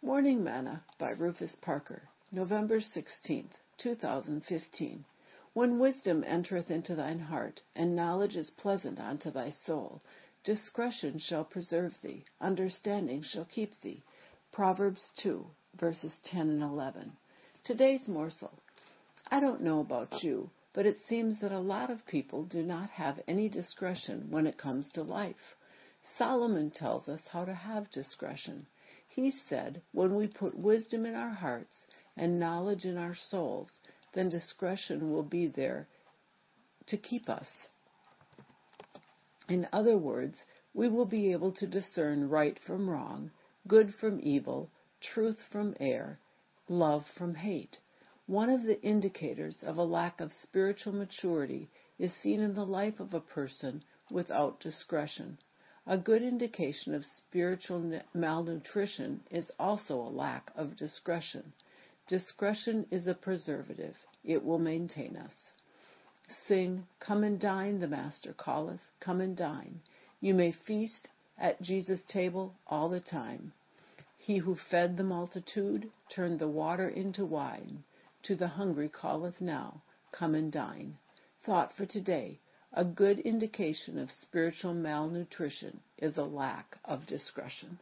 Morning Manna by Rufus Parker, November 16, 2015. When wisdom entereth into thine heart, and knowledge is pleasant unto thy soul, discretion shall preserve thee, understanding shall keep thee. Proverbs 2, verses 10 and 11. Today's morsel. I don't know about you, but it seems that a lot of people do not have any discretion when it comes to life. Solomon tells us how to have discretion. He said, When we put wisdom in our hearts and knowledge in our souls, then discretion will be there to keep us. In other words, we will be able to discern right from wrong, good from evil, truth from error, love from hate. One of the indicators of a lack of spiritual maturity is seen in the life of a person without discretion. A good indication of spiritual malnutrition is also a lack of discretion. Discretion is a preservative. It will maintain us. Sing, Come and dine, the Master calleth, come and dine. You may feast at Jesus' table all the time. He who fed the multitude turned the water into wine. To the hungry calleth now, Come and dine. Thought for today. A good indication of spiritual malnutrition is a lack of discretion.